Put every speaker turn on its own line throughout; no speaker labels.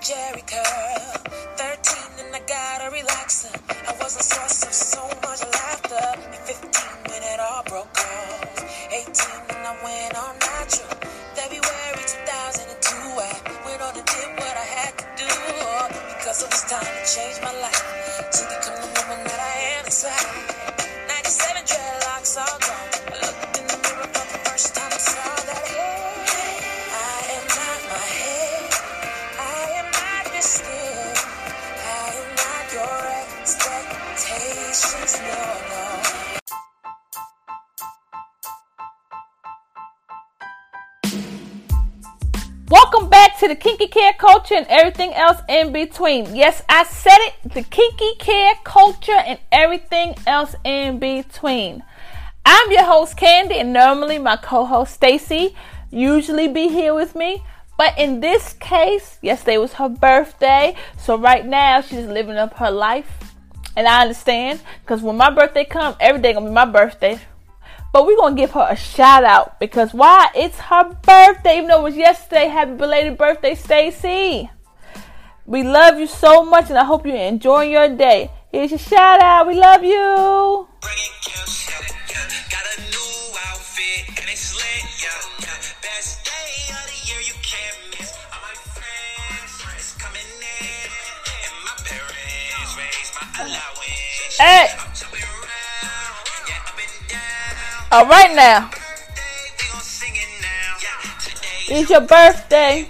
Jerry curl.
Culture and everything else in between. Yes, I said it the kinky care culture and everything else in between. I'm your host, Candy, and normally my co host, Stacy, usually be here with me. But in this case, yesterday was her birthday, so right now she's living up her life. And I understand, because when my birthday comes, every day gonna be my birthday. But we're gonna give her a shout out because why? It's her birthday, even though it was yesterday. Happy belated birthday, Stacy. We love you so much and I hope you're enjoying your day. Here's your shout out. We love you.
Bringing kills, yeah, yeah. Got a new outfit and it's lit, yeah, yeah. Best day of the year you can't miss. All my friends, friends coming in, and my parents raised my allowance.
Hey. All right now. It's your birthday.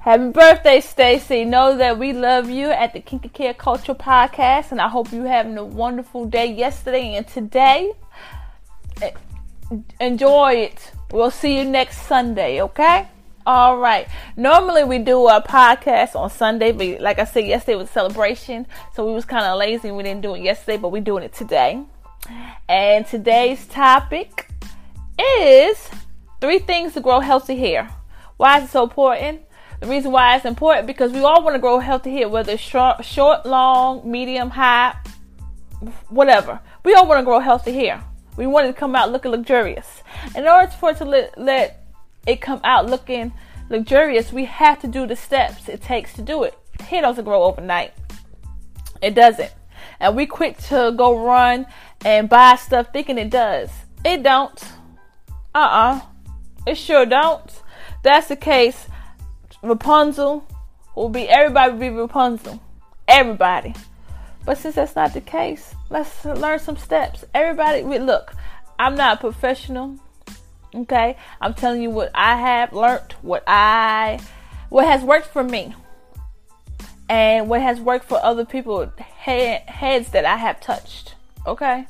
Happy birthday, Stacy. Know that we love you at the Kinky Care Culture Podcast, and I hope you're having a wonderful day yesterday and today. Eh, Enjoy it. We'll see you next Sunday, okay? All right. Normally we do our podcast on Sunday, but like I said, yesterday was a celebration, so we was kind of lazy and we didn't do it yesterday, but we're doing it today. And today's topic is three things to grow healthy hair. Why is it so important? The reason why it's important because we all want to grow healthy hair, whether it's short, short, long, medium, high, whatever. We all want to grow healthy hair. We want it to come out looking luxurious. In order for it to let, let it come out looking luxurious, we have to do the steps it takes to do it. Hair doesn't grow overnight. It doesn't. And we quick to go run and buy stuff thinking it does. It don't. Uh-uh. It sure don't. That's the case. Rapunzel will be everybody will be Rapunzel. Everybody. But since that's not the case, let's learn some steps. Everybody, look, I'm not professional. Okay, I'm telling you what I have learned, what I, what has worked for me, and what has worked for other people, head, heads that I have touched. Okay,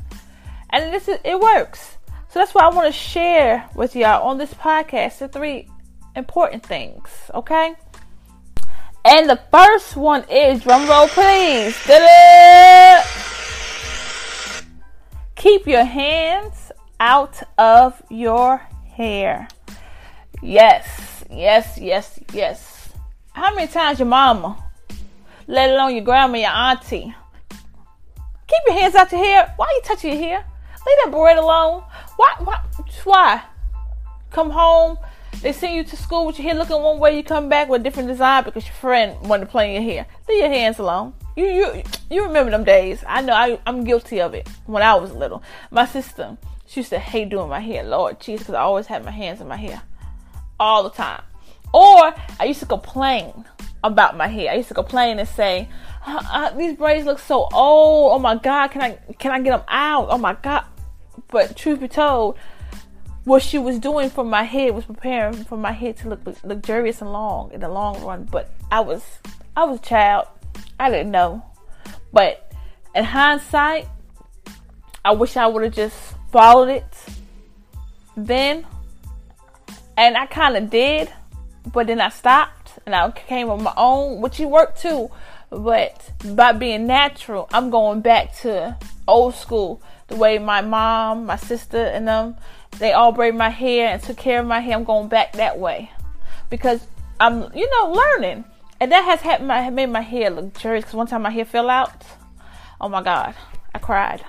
and this is it works. So that's why I want to share with y'all on this podcast the three important things. Okay. And the first one is drum roll, please. Da-da! Keep your hands out of your hair. Yes, yes, yes, yes. How many times your mama, let alone your grandma, your auntie, keep your hands out your hair? Why are you touching your hair? Leave that bread alone. Why? Why? Why? Come home. They send you to school with your hair looking one way. You come back with a different design because your friend wanted to play in your hair. Leave your hands alone. You you you remember them days? I know. I I'm guilty of it when I was little. My sister, she used to hate doing my hair. Lord jeez, because I always had my hands in my hair all the time. Or I used to complain about my hair. I used to complain and say, uh, "These braids look so old. Oh my god, can I can I get them out? Oh my god." But truth be told, what she was doing for my hair was preparing for my hair to look luxurious and long in the long run. But I was I was a child. I didn't know. But in hindsight, I wish I would have just followed it then. And I kind of did, but then I stopped and I came on my own, which you work too. But by being natural, I'm going back to old school, the way my mom, my sister, and them they all braided my hair and took care of my hair. I'm going back that way because I'm, you know, learning, and that has had my made my hair look luxurious. Because one time my hair fell out, oh my god, I cried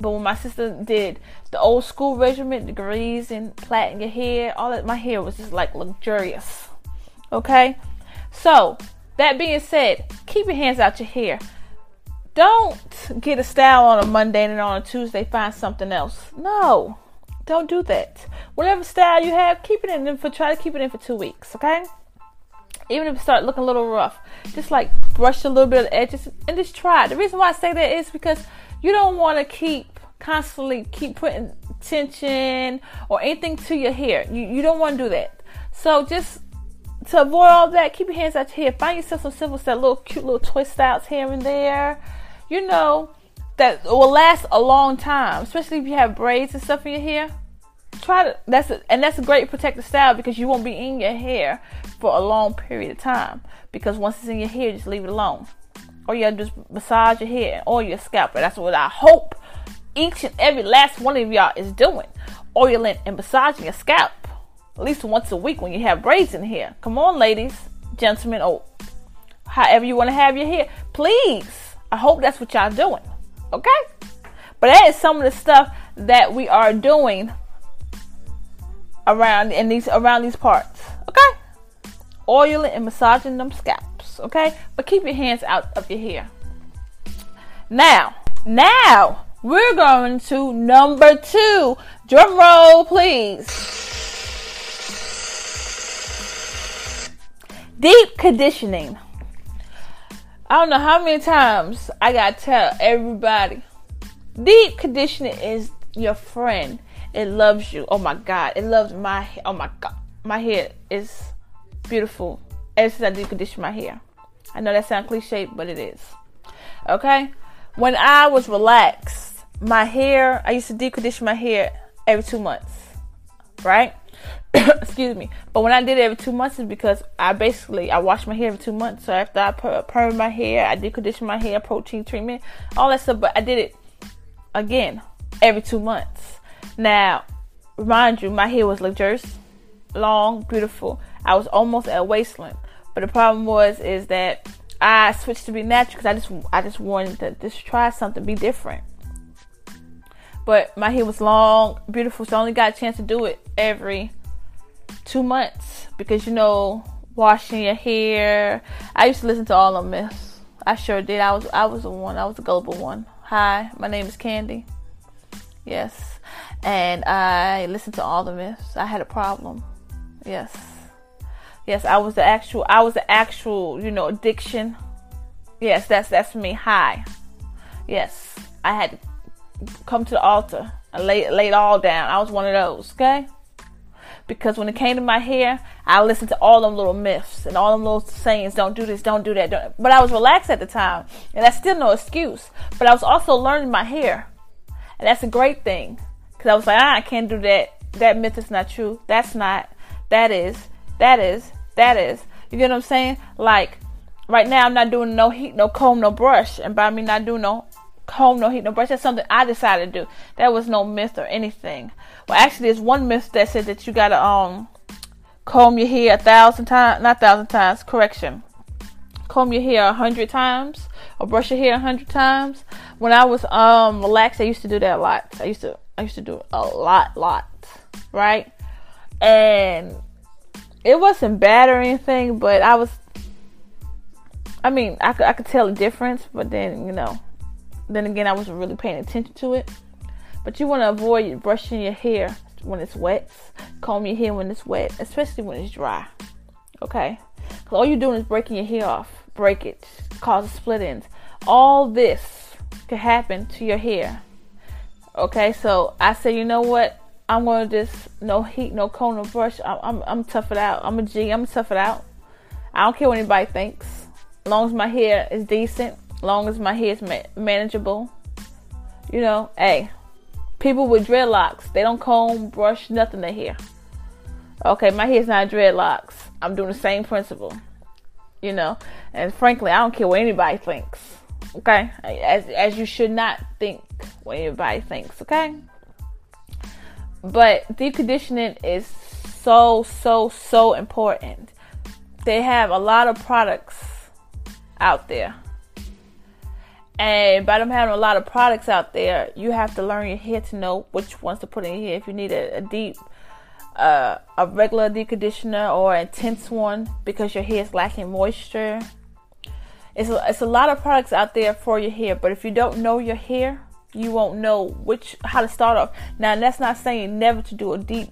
But when my sister did the old school regimen, degrees and plaiting your hair, all that, my hair was just like luxurious. Okay? So, that being said, keep your hands out your hair. Don't get a style on a Monday and on a Tuesday find something else. No. Don't do that. Whatever style you have, keep it in for try to keep it in for two weeks, okay? Even if it start looking a little rough, just like brush a little bit of the edges and just try. The reason why I say that is because you don't want to keep constantly keep putting tension or anything to your hair. You you don't want to do that. So just to avoid all that, keep your hands out your hair. Find yourself some simple stuff, little cute little twist outs here and there. You know, that will last a long time, especially if you have braids and stuff in your hair. Try to that's a, and that's a great protective style because you won't be in your hair for a long period of time. Because once it's in your hair, just leave it alone. Or you gotta just massage your hair or your scalp. And that's what I hope each and every last one of y'all is doing. Oiling and massaging your scalp at least once a week when you have braids in here. Come on, ladies, gentlemen, or however you want to have your hair. Please, I hope that's what y'all doing. Okay? But that is some of the stuff that we are doing around in these around these parts. Okay? Oiling and massaging them Okay? But keep your hands out of your hair. Now, now we're going to number two. Drum roll, please. Deep conditioning. I don't know how many times I gotta tell everybody. Deep conditioning is your friend. It loves you. Oh my God. It loves my oh my God. My hair is beautiful. Ever since I deep condition my hair. I know that sounds cliche, but it is. Okay? When I was relaxed, my hair, I used to deep condition my hair every two months. Right? excuse me. But when I did it every two months, is because I basically I wash my hair every two months. So after I per- perm my hair, I did condition my hair, protein treatment, all that stuff. But I did it again every two months. Now, remind you, my hair was luxurious, long, beautiful. I was almost at waistline. But the problem was is that I switched to be natural because I just I just wanted to just try something, be different. But my hair was long, beautiful, so I only got a chance to do it every two months because you know washing your hair. I used to listen to all the myths. I sure did. I was I was the one. I was the gullible one. Hi, my name is Candy. Yes, and I listened to all the myths. I had a problem. Yes, yes. I was the actual. I was the actual. You know, addiction. Yes, that's that's me. Hi. Yes, I had come to the altar. I lay it all down. I was one of those. Okay because when it came to my hair, I listened to all them little myths and all them little sayings, don't do this, don't do that. Don't. But I was relaxed at the time, and that's still no excuse. But I was also learning my hair, and that's a great thing because I was like, ah, I can't do that. That myth is not true. That's not. That is. That is. That is. You get what I'm saying? Like right now, I'm not doing no heat, no comb, no brush, and by me not doing no comb, no heat, no brush. That's something I decided to do. That was no myth or anything. Well, actually, there's one myth that said that you gotta um comb your hair a thousand times, not a thousand times. Correction, comb your hair a hundred times or brush your hair a hundred times. When I was um relaxed, I used to do that a lot. I used to I used to do a lot, lot, right? And it wasn't bad or anything, but I was. I mean, I could I could tell the difference, but then you know, then again, I wasn't really paying attention to it. But you want to avoid brushing your hair when it's wet. Comb your hair when it's wet, especially when it's dry. Okay? Because all you're doing is breaking your hair off. Break it, cause split ends. All this could happen to your hair. Okay, so I said, you know what? I'm gonna just no heat, no comb, no brush. I'm, I'm, I'm tough it out. I'm a G. I'm tough it out. I don't care what anybody thinks. As long as my hair is decent, long as my hair is ma- manageable. You know, hey, people with dreadlocks, they don't comb, brush, nothing their hair. Okay, my hair's not dreadlocks. I'm doing the same principle. You know, and frankly, I don't care what anybody thinks. Okay, as as you should not think what anybody thinks. Okay, but deep conditioning is so so so important. They have a lot of products out there And by them having a lot of products out there, you have to learn your hair to know which ones to put in hair. If you need a, a deep, uh, a regular deep conditioner or intense one because your hair is lacking moisture. It's a, it's a lot of products out there for your hair, but if you don't know your hair, you won't know which how to start off. Now that's not saying never to do a deep.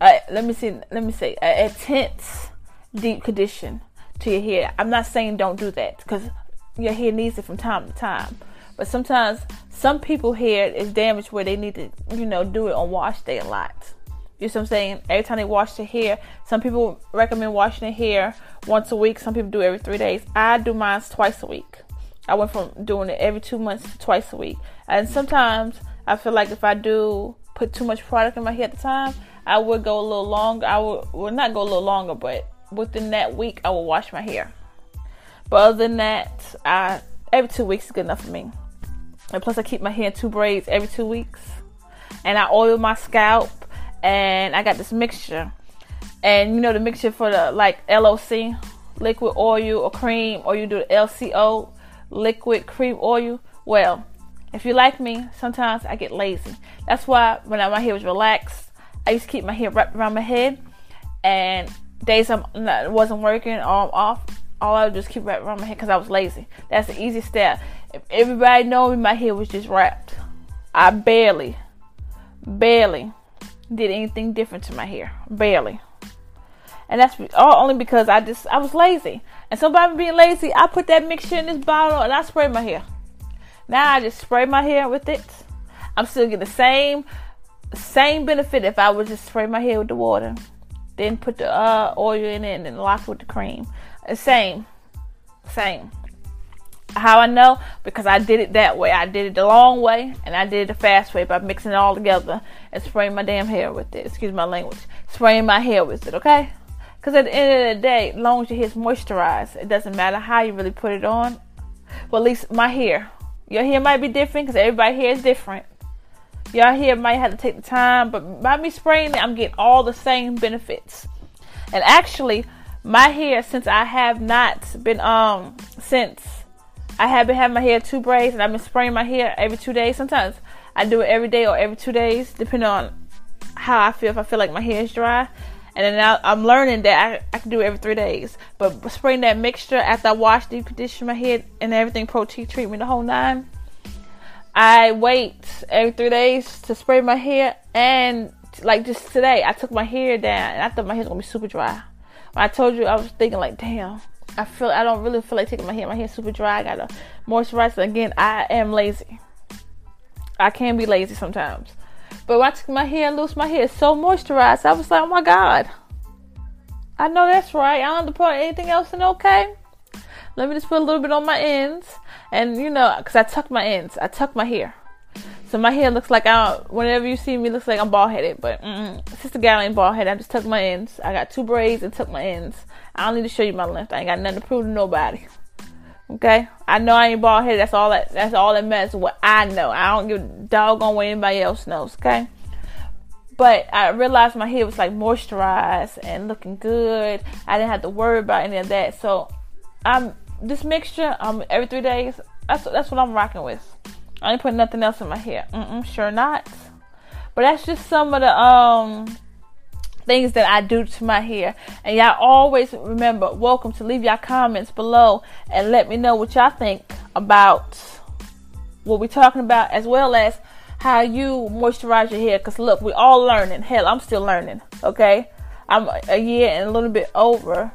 Uh, let me see. Let me say a intense deep condition to your hair. I'm not saying don't do that because your hair needs it from time to time. But sometimes some people hair is damaged where they need to, you know, do it on wash day a lot. You know what I'm saying? Every time they wash their hair, some people recommend washing their hair once a week. Some people do every three days. I do mine twice a week. I went from doing it every two months to twice a week. And sometimes I feel like if I do put too much product in my hair at the time, I would go a little longer. I would, well, not go a little longer, but within that week, I will wash my hair. But other than that, I every two weeks is good enough for me. And plus, I keep my hair in two braids every two weeks, and I oil my scalp, and I got this mixture, and you know the mixture for the like LOC, liquid oil or cream, or you do the LCO, liquid cream oil. Well, if you like me, sometimes I get lazy. That's why when I my hair was relaxed, I used to keep my hair wrapped around my head, and days I wasn't working or I'm off, all I would just keep wrapping around my head because I was lazy. That's the easy step. If everybody know me, my hair was just wrapped. I barely, barely did anything different to my hair. Barely. And that's all only because I just I was lazy. And somebody being lazy, I put that mixture in this bottle and I spray my hair. Now I just spray my hair with it. I'm still getting the same same benefit if I would just spray my hair with the water then put the uh, oil in it and then lock it with the cream. Same, same. How I know? Because I did it that way. I did it the long way and I did it the fast way by mixing it all together and spraying my damn hair with it. Excuse my language. Spraying my hair with it, okay? Because at the end of the day, as long as your hair's moisturized, it doesn't matter how you really put it on. Well, at least my hair. Your hair might be different because everybody's hair is different. Y'all here might have to take the time, but by me spraying it, I'm getting all the same benefits. And actually, my hair, since I have not been um since I have been having my hair two braids and I've been spraying my hair every two days. Sometimes I do it every day or every two days, depending on how I feel. If I feel like my hair is dry, and then now I'm learning that I, I can do it every three days. But spraying that mixture after I wash, deep condition my head, and everything, protein treatment, the whole nine I wait every three days to spray my hair, and like just today, I took my hair down, and I thought my hair was gonna be super dry. When I told you, I was thinking like, damn, I feel I don't really feel like taking my hair. My hair's super dry. I gotta moisturize. Again, I am lazy. I can be lazy sometimes, but when I took my hair loose, my hair is so moisturized. I was like, oh my god. I know that's right. I don't have to put anything else in, okay? Let me just put a little bit on my ends. And you know, because I tuck my ends, I tuck my hair. So my hair looks like I, whenever you see me, looks like I'm bald headed. But Sister Gal ain't bald headed. I just tuck my ends. I got two braids and tuck my ends. I don't need to show you my length. I ain't got nothing to prove to nobody. Okay, I know I ain't bald headed. That's all that. That's all that matters. What I know. I don't give a doggone what anybody else knows. Okay. But I realized my hair was like moisturized and looking good. I didn't have to worry about any of that. So I'm this mixture, um, every three days, that's that's what I'm rocking with. I ain't putting nothing else in my hair. Mm-mm, sure not. But that's just some of the um things that I do to my hair. And y'all always remember, welcome to leave y'all comments below and let me know what y'all think about what we're talking about, as well as how you moisturize your hair. Cause look, we all learning. Hell, I'm still learning. Okay, I'm a year and a little bit over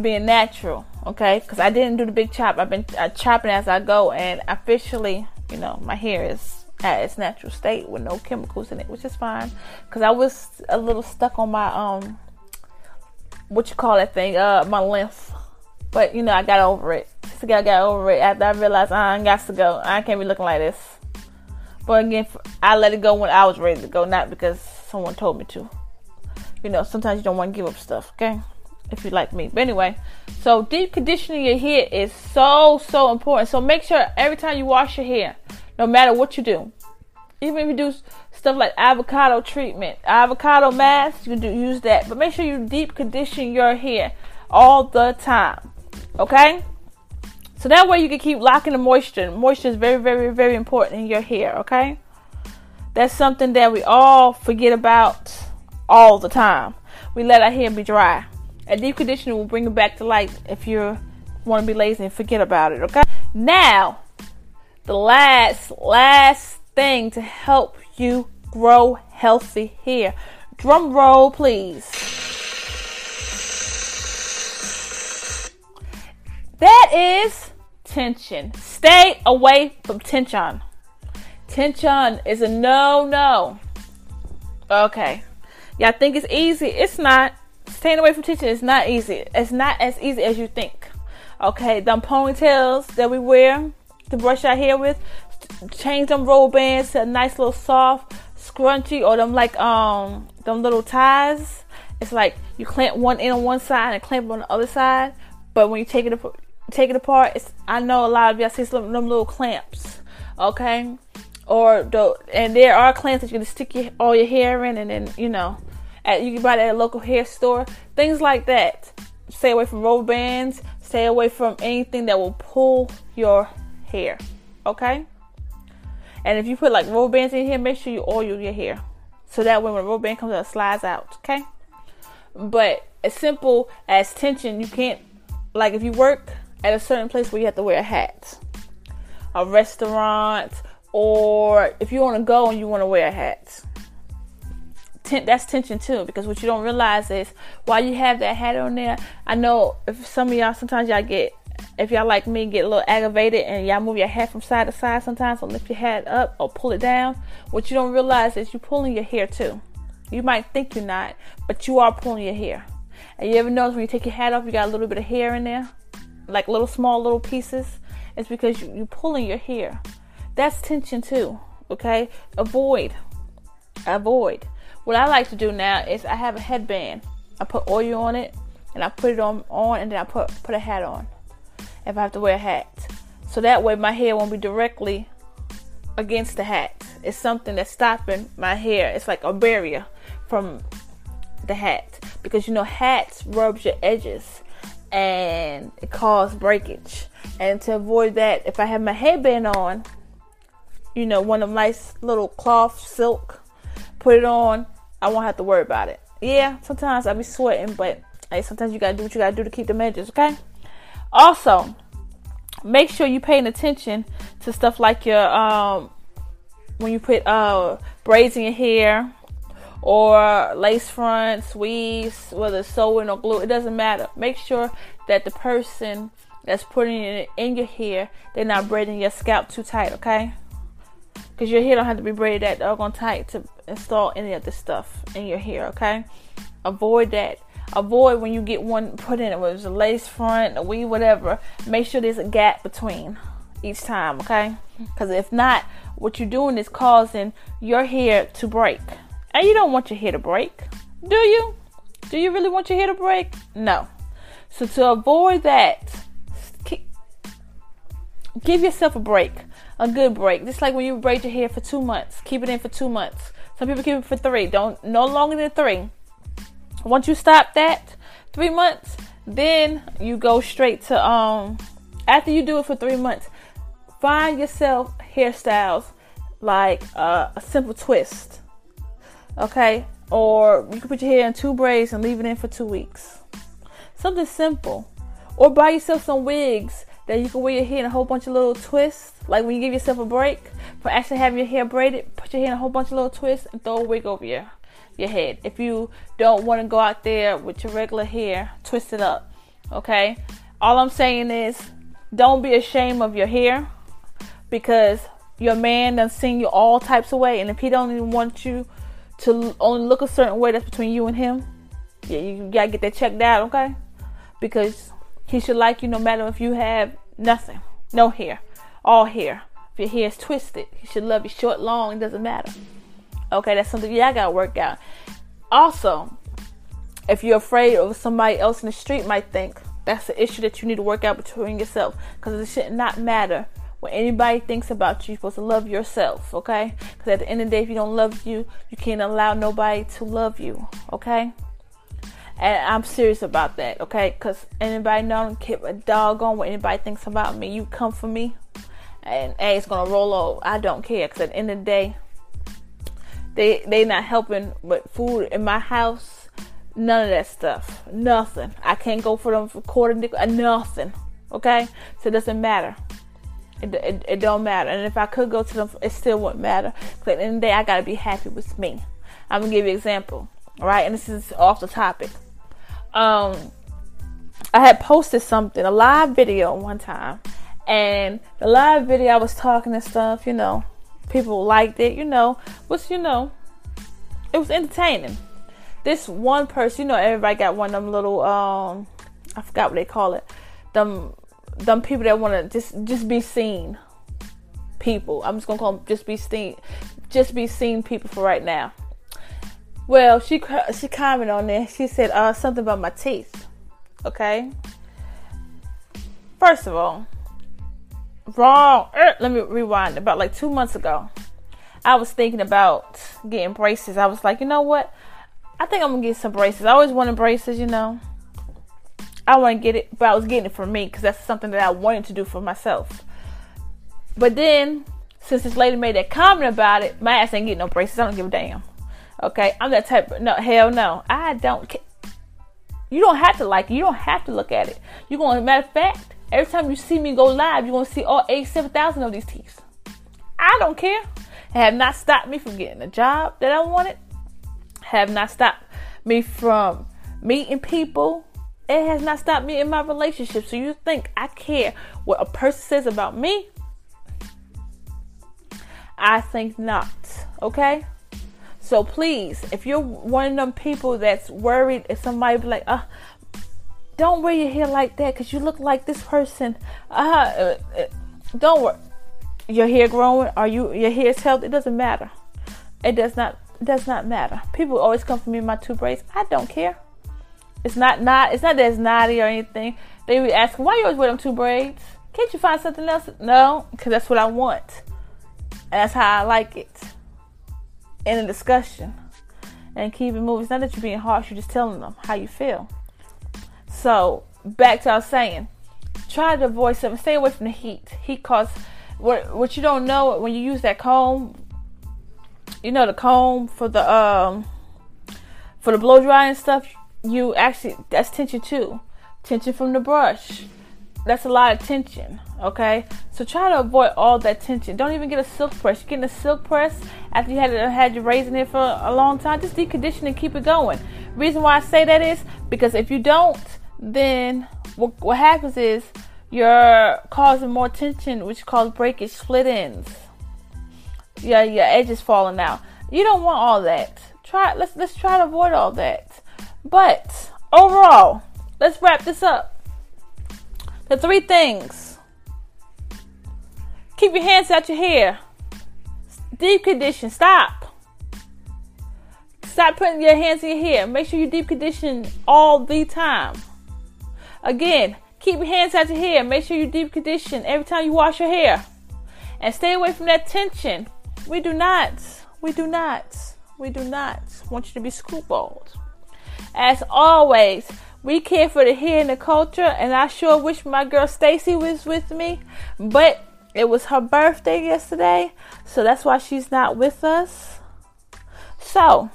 being natural, okay? Because I didn't do the big chop. I've been uh, chopping as I go, and officially, you know, my hair is at its natural state with no chemicals in it, which is fine. Because I was a little stuck on my um, what you call that thing? Uh, my length. But you know, I got over it. Got got over it after I realized I got to go. I can't be looking like this. But again, I let it go when I was ready to go, not because someone told me to. You know, sometimes you don't want to give up stuff, okay? if you like me. But anyway, so deep conditioning your hair is so so important. So make sure every time you wash your hair, no matter what you do, even if you do stuff like avocado treatment, avocado mask, you can do use that. But make sure you deep condition your hair all the time. Okay? So that way you can keep locking the moisture. Moisture is very, very, very important in your hair, okay? That's something that we all forget about all the time. We let our hair be dry. A deep conditioner will bring it back to life if you want to be lazy and forget about it, okay? Now, the last, last thing to help you grow healthy hair. Drum roll, please. That is tension. Stay away from tension. Tension is a no no. Okay. Y'all think it's easy? It's not. Staying away from tension is not easy. It's not as easy as you think. Okay, them ponytails that we wear brush our hair with, change them roll bands to a nice little soft scrunchy or them like um them little ties. It's like you clamp one end on one side and clamp on the other side. But when you take it take it apart, it's I know a lot of y'all see some them little clamps. Okay, or the and there are clamps that you can stick your, all your hair in, and then you know, at you can buy that at a local hair store. Things like that. Stay away from rubber bands. Stay away from anything that will pull your hair. Okay. And if you put like rubber bands in here, make sure you oil your hair, so that way when the rubber band comes out, it slides out. Okay. But as simple as tension, you can't like if you work at a certain place where you have to wear a hat, a restaurant or if you want to go and you want to wear a hat. That's tension too, because what you don't realize is while you have that hat on there, I know if some of y'all sometimes y'all get if y'all like me get a little aggravated and y'all move your head from side to side sometimes or lift your head up or pull it down, what you don't realize is you're pulling your hair too. You might think you're not, but you are pulling your hair. And you ever notice when you take your hat off, you got a little bit of hair in there, like little small little pieces? It's because you, you're pulling your hair. That's tension too. Okay? Avoid. Avoid. What I like to do now is I have a headband. I put oil on it and I put it on on and then I put put a hat on. If I have to wear a hat. So that way my hair won't be directly against the hat. It's something that's stopping my hair. It's like a barrier from the hat. Because you know hats rubs your edges and it causes breakage. And to avoid that, if I have my headband on, you know, one of nice little cloth silk, put it on, I won't have to worry about it. Yeah, sometimes I be sweating, but hey, sometimes you gotta do what you gotta do to keep the edges, okay? Also, make sure you're paying attention to stuff like your um when you put uh braids in your hair or lace fronts, weaves, whether it's sewing or glue, it doesn't matter. Make sure that the person that's putting it in your hair, they're not braiding your scalp too tight, okay? Because your hair don't have to be braided that tight to install any of this stuff in your hair, okay? Avoid that. Avoid when you get one put in it, whether it's a lace front, a weave, whatever. Make sure there's a gap between each time, okay? Because if not, what you're doing is causing your hair to break. And you don't want your hair to break, do you? Do you really want your hair to break? No. So to avoid that, give yourself a break a good break. Just like when you braid your hair for two months, keep it in for two months. Some people keep it for three. Don't no longer than three. Once you stop that three months, then you go straight to um. After you do it for three months, find yourself hairstyles like uh, a simple twist, okay, or you can put your hair in two braids and leave it in for two weeks. Something simple, or buy yourself some wigs that you can wear your hair in a whole bunch of little twists. Like when you give yourself a break for actually having your hair braided, put your hair in a whole bunch of little twists and throw a wig over your your head. If you don't want to go out there with your regular hair, twist it up. Okay? All I'm saying is don't be ashamed of your hair because your man done seen you all types of way and if he don't even want you to only look a certain way that's between you and him, yeah, you gotta get that checked out, okay? Because he should like you no matter if you have nothing, no hair, all hair. If your hair is twisted, he should love you short, long, it doesn't matter. Okay, that's something y'all gotta work out. Also, if you're afraid of somebody else in the street might think, that's the issue that you need to work out between yourself. Because it should not matter what anybody thinks about you. You're supposed to love yourself, okay? Because at the end of the day, if you don't love you, you can't allow nobody to love you, okay? And I'm serious about that, okay? Because anybody know I don't care a doggone what anybody thinks about me. You come for me, and hey, it's gonna roll over. I don't care. Because at the end of the day, they they not helping with food in my house. None of that stuff. Nothing. I can't go for them for quarter nickel. Uh, nothing. Okay, so it doesn't matter. It, it, it don't matter. And if I could go to them, it still wouldn't matter. Because at the end of the day, I gotta be happy with me. I'm gonna give you an example, right? And this is off the topic. Um, I had posted something, a live video one time, and the live video I was talking and stuff. You know, people liked it. You know, was you know, it was entertaining. This one person, you know, everybody got one of them little um, I forgot what they call it, them them people that want to just just be seen people. I'm just gonna call them just be seen, just be seen people for right now. Well, she she commented on there. She said uh, something about my teeth. Okay. First of all, wrong. Er, let me rewind. About like two months ago, I was thinking about getting braces. I was like, you know what? I think I'm gonna get some braces. I always wanted braces, you know. I want to get it, but I was getting it for me because that's something that I wanted to do for myself. But then, since this lady made that comment about it, my ass ain't getting no braces. I don't give a damn. Okay, I'm that type. Of, no, hell no. I don't. care. You don't have to like it. You don't have to look at it. You're going. Matter of fact, every time you see me go live, you're gonna see all eight, seven thousand of these teeth. I don't care. Have not stopped me from getting a job that I wanted. Have not stopped me from meeting people it has not stopped me in my relationship. So you think I care what a person says about me? I think not. Okay? So please, if you're one of them people that's worried if somebody be like, uh, don't wear your hair like that because you look like this person. Uh, uh, uh don't worry. Your hair growing? Are you your hair is healthy? It doesn't matter. It does not. Does not matter. People always come for me in my two braids. I don't care. It's not not. It's not that it's naughty or anything. They be asking why you always wear them two braids. Can't you find something else? No, because that's what I want, and that's how I like it. In a discussion, and keep it moving. It's not that you're being harsh. You're just telling them how you feel. So back to our saying, try to avoid something. Stay away from the heat. Heat causes what what you don't know when you use that comb. You know the comb for the um for the blow dry and stuff you actually that's tension too. Tension from the brush. That's a lot of tension. Okay, so try to avoid all that tension. Don't even get a silk press. You're getting a silk press after you had had your raising it for a long time. Just deep condition and keep it going. Reason why I say that is because if you don't, then what, what happens is you're causing more tension, which causes breakage, split ends. Yeah, your edges falling out. You don't want all that. Try let's let's try to avoid all that. But overall, let's wrap this up. The three things keep your hands out your hair, deep condition, stop. Stop putting your hands in your hair. Make sure you deep condition all the time. Again, keep your hands out your hair. Make sure you deep condition every time you wash your hair. And stay away from that tension. We do not, we do not, we do not want you to be screwballed. As always, we care for the hair and the culture, and I sure wish my girl Stacy was with me, but it was her birthday yesterday, so that's why she's not with us. So,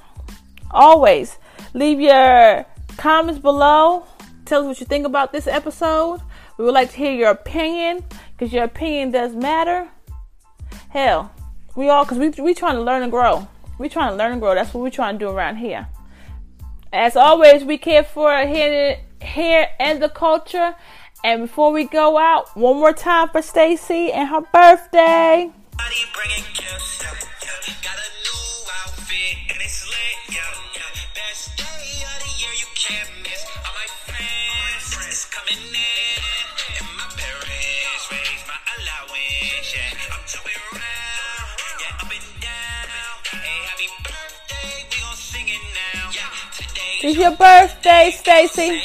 always leave your comments below. Tell us what you think about this episode. We would like to hear your opinion because your opinion does matter. Hell, we all because we we trying to learn and grow. We trying to learn and grow. That's what we trying to do around here. As always, we care for here, here and the culture. And before we go out, one more time for Stacy and her birthday. It's your birthday, Stacy.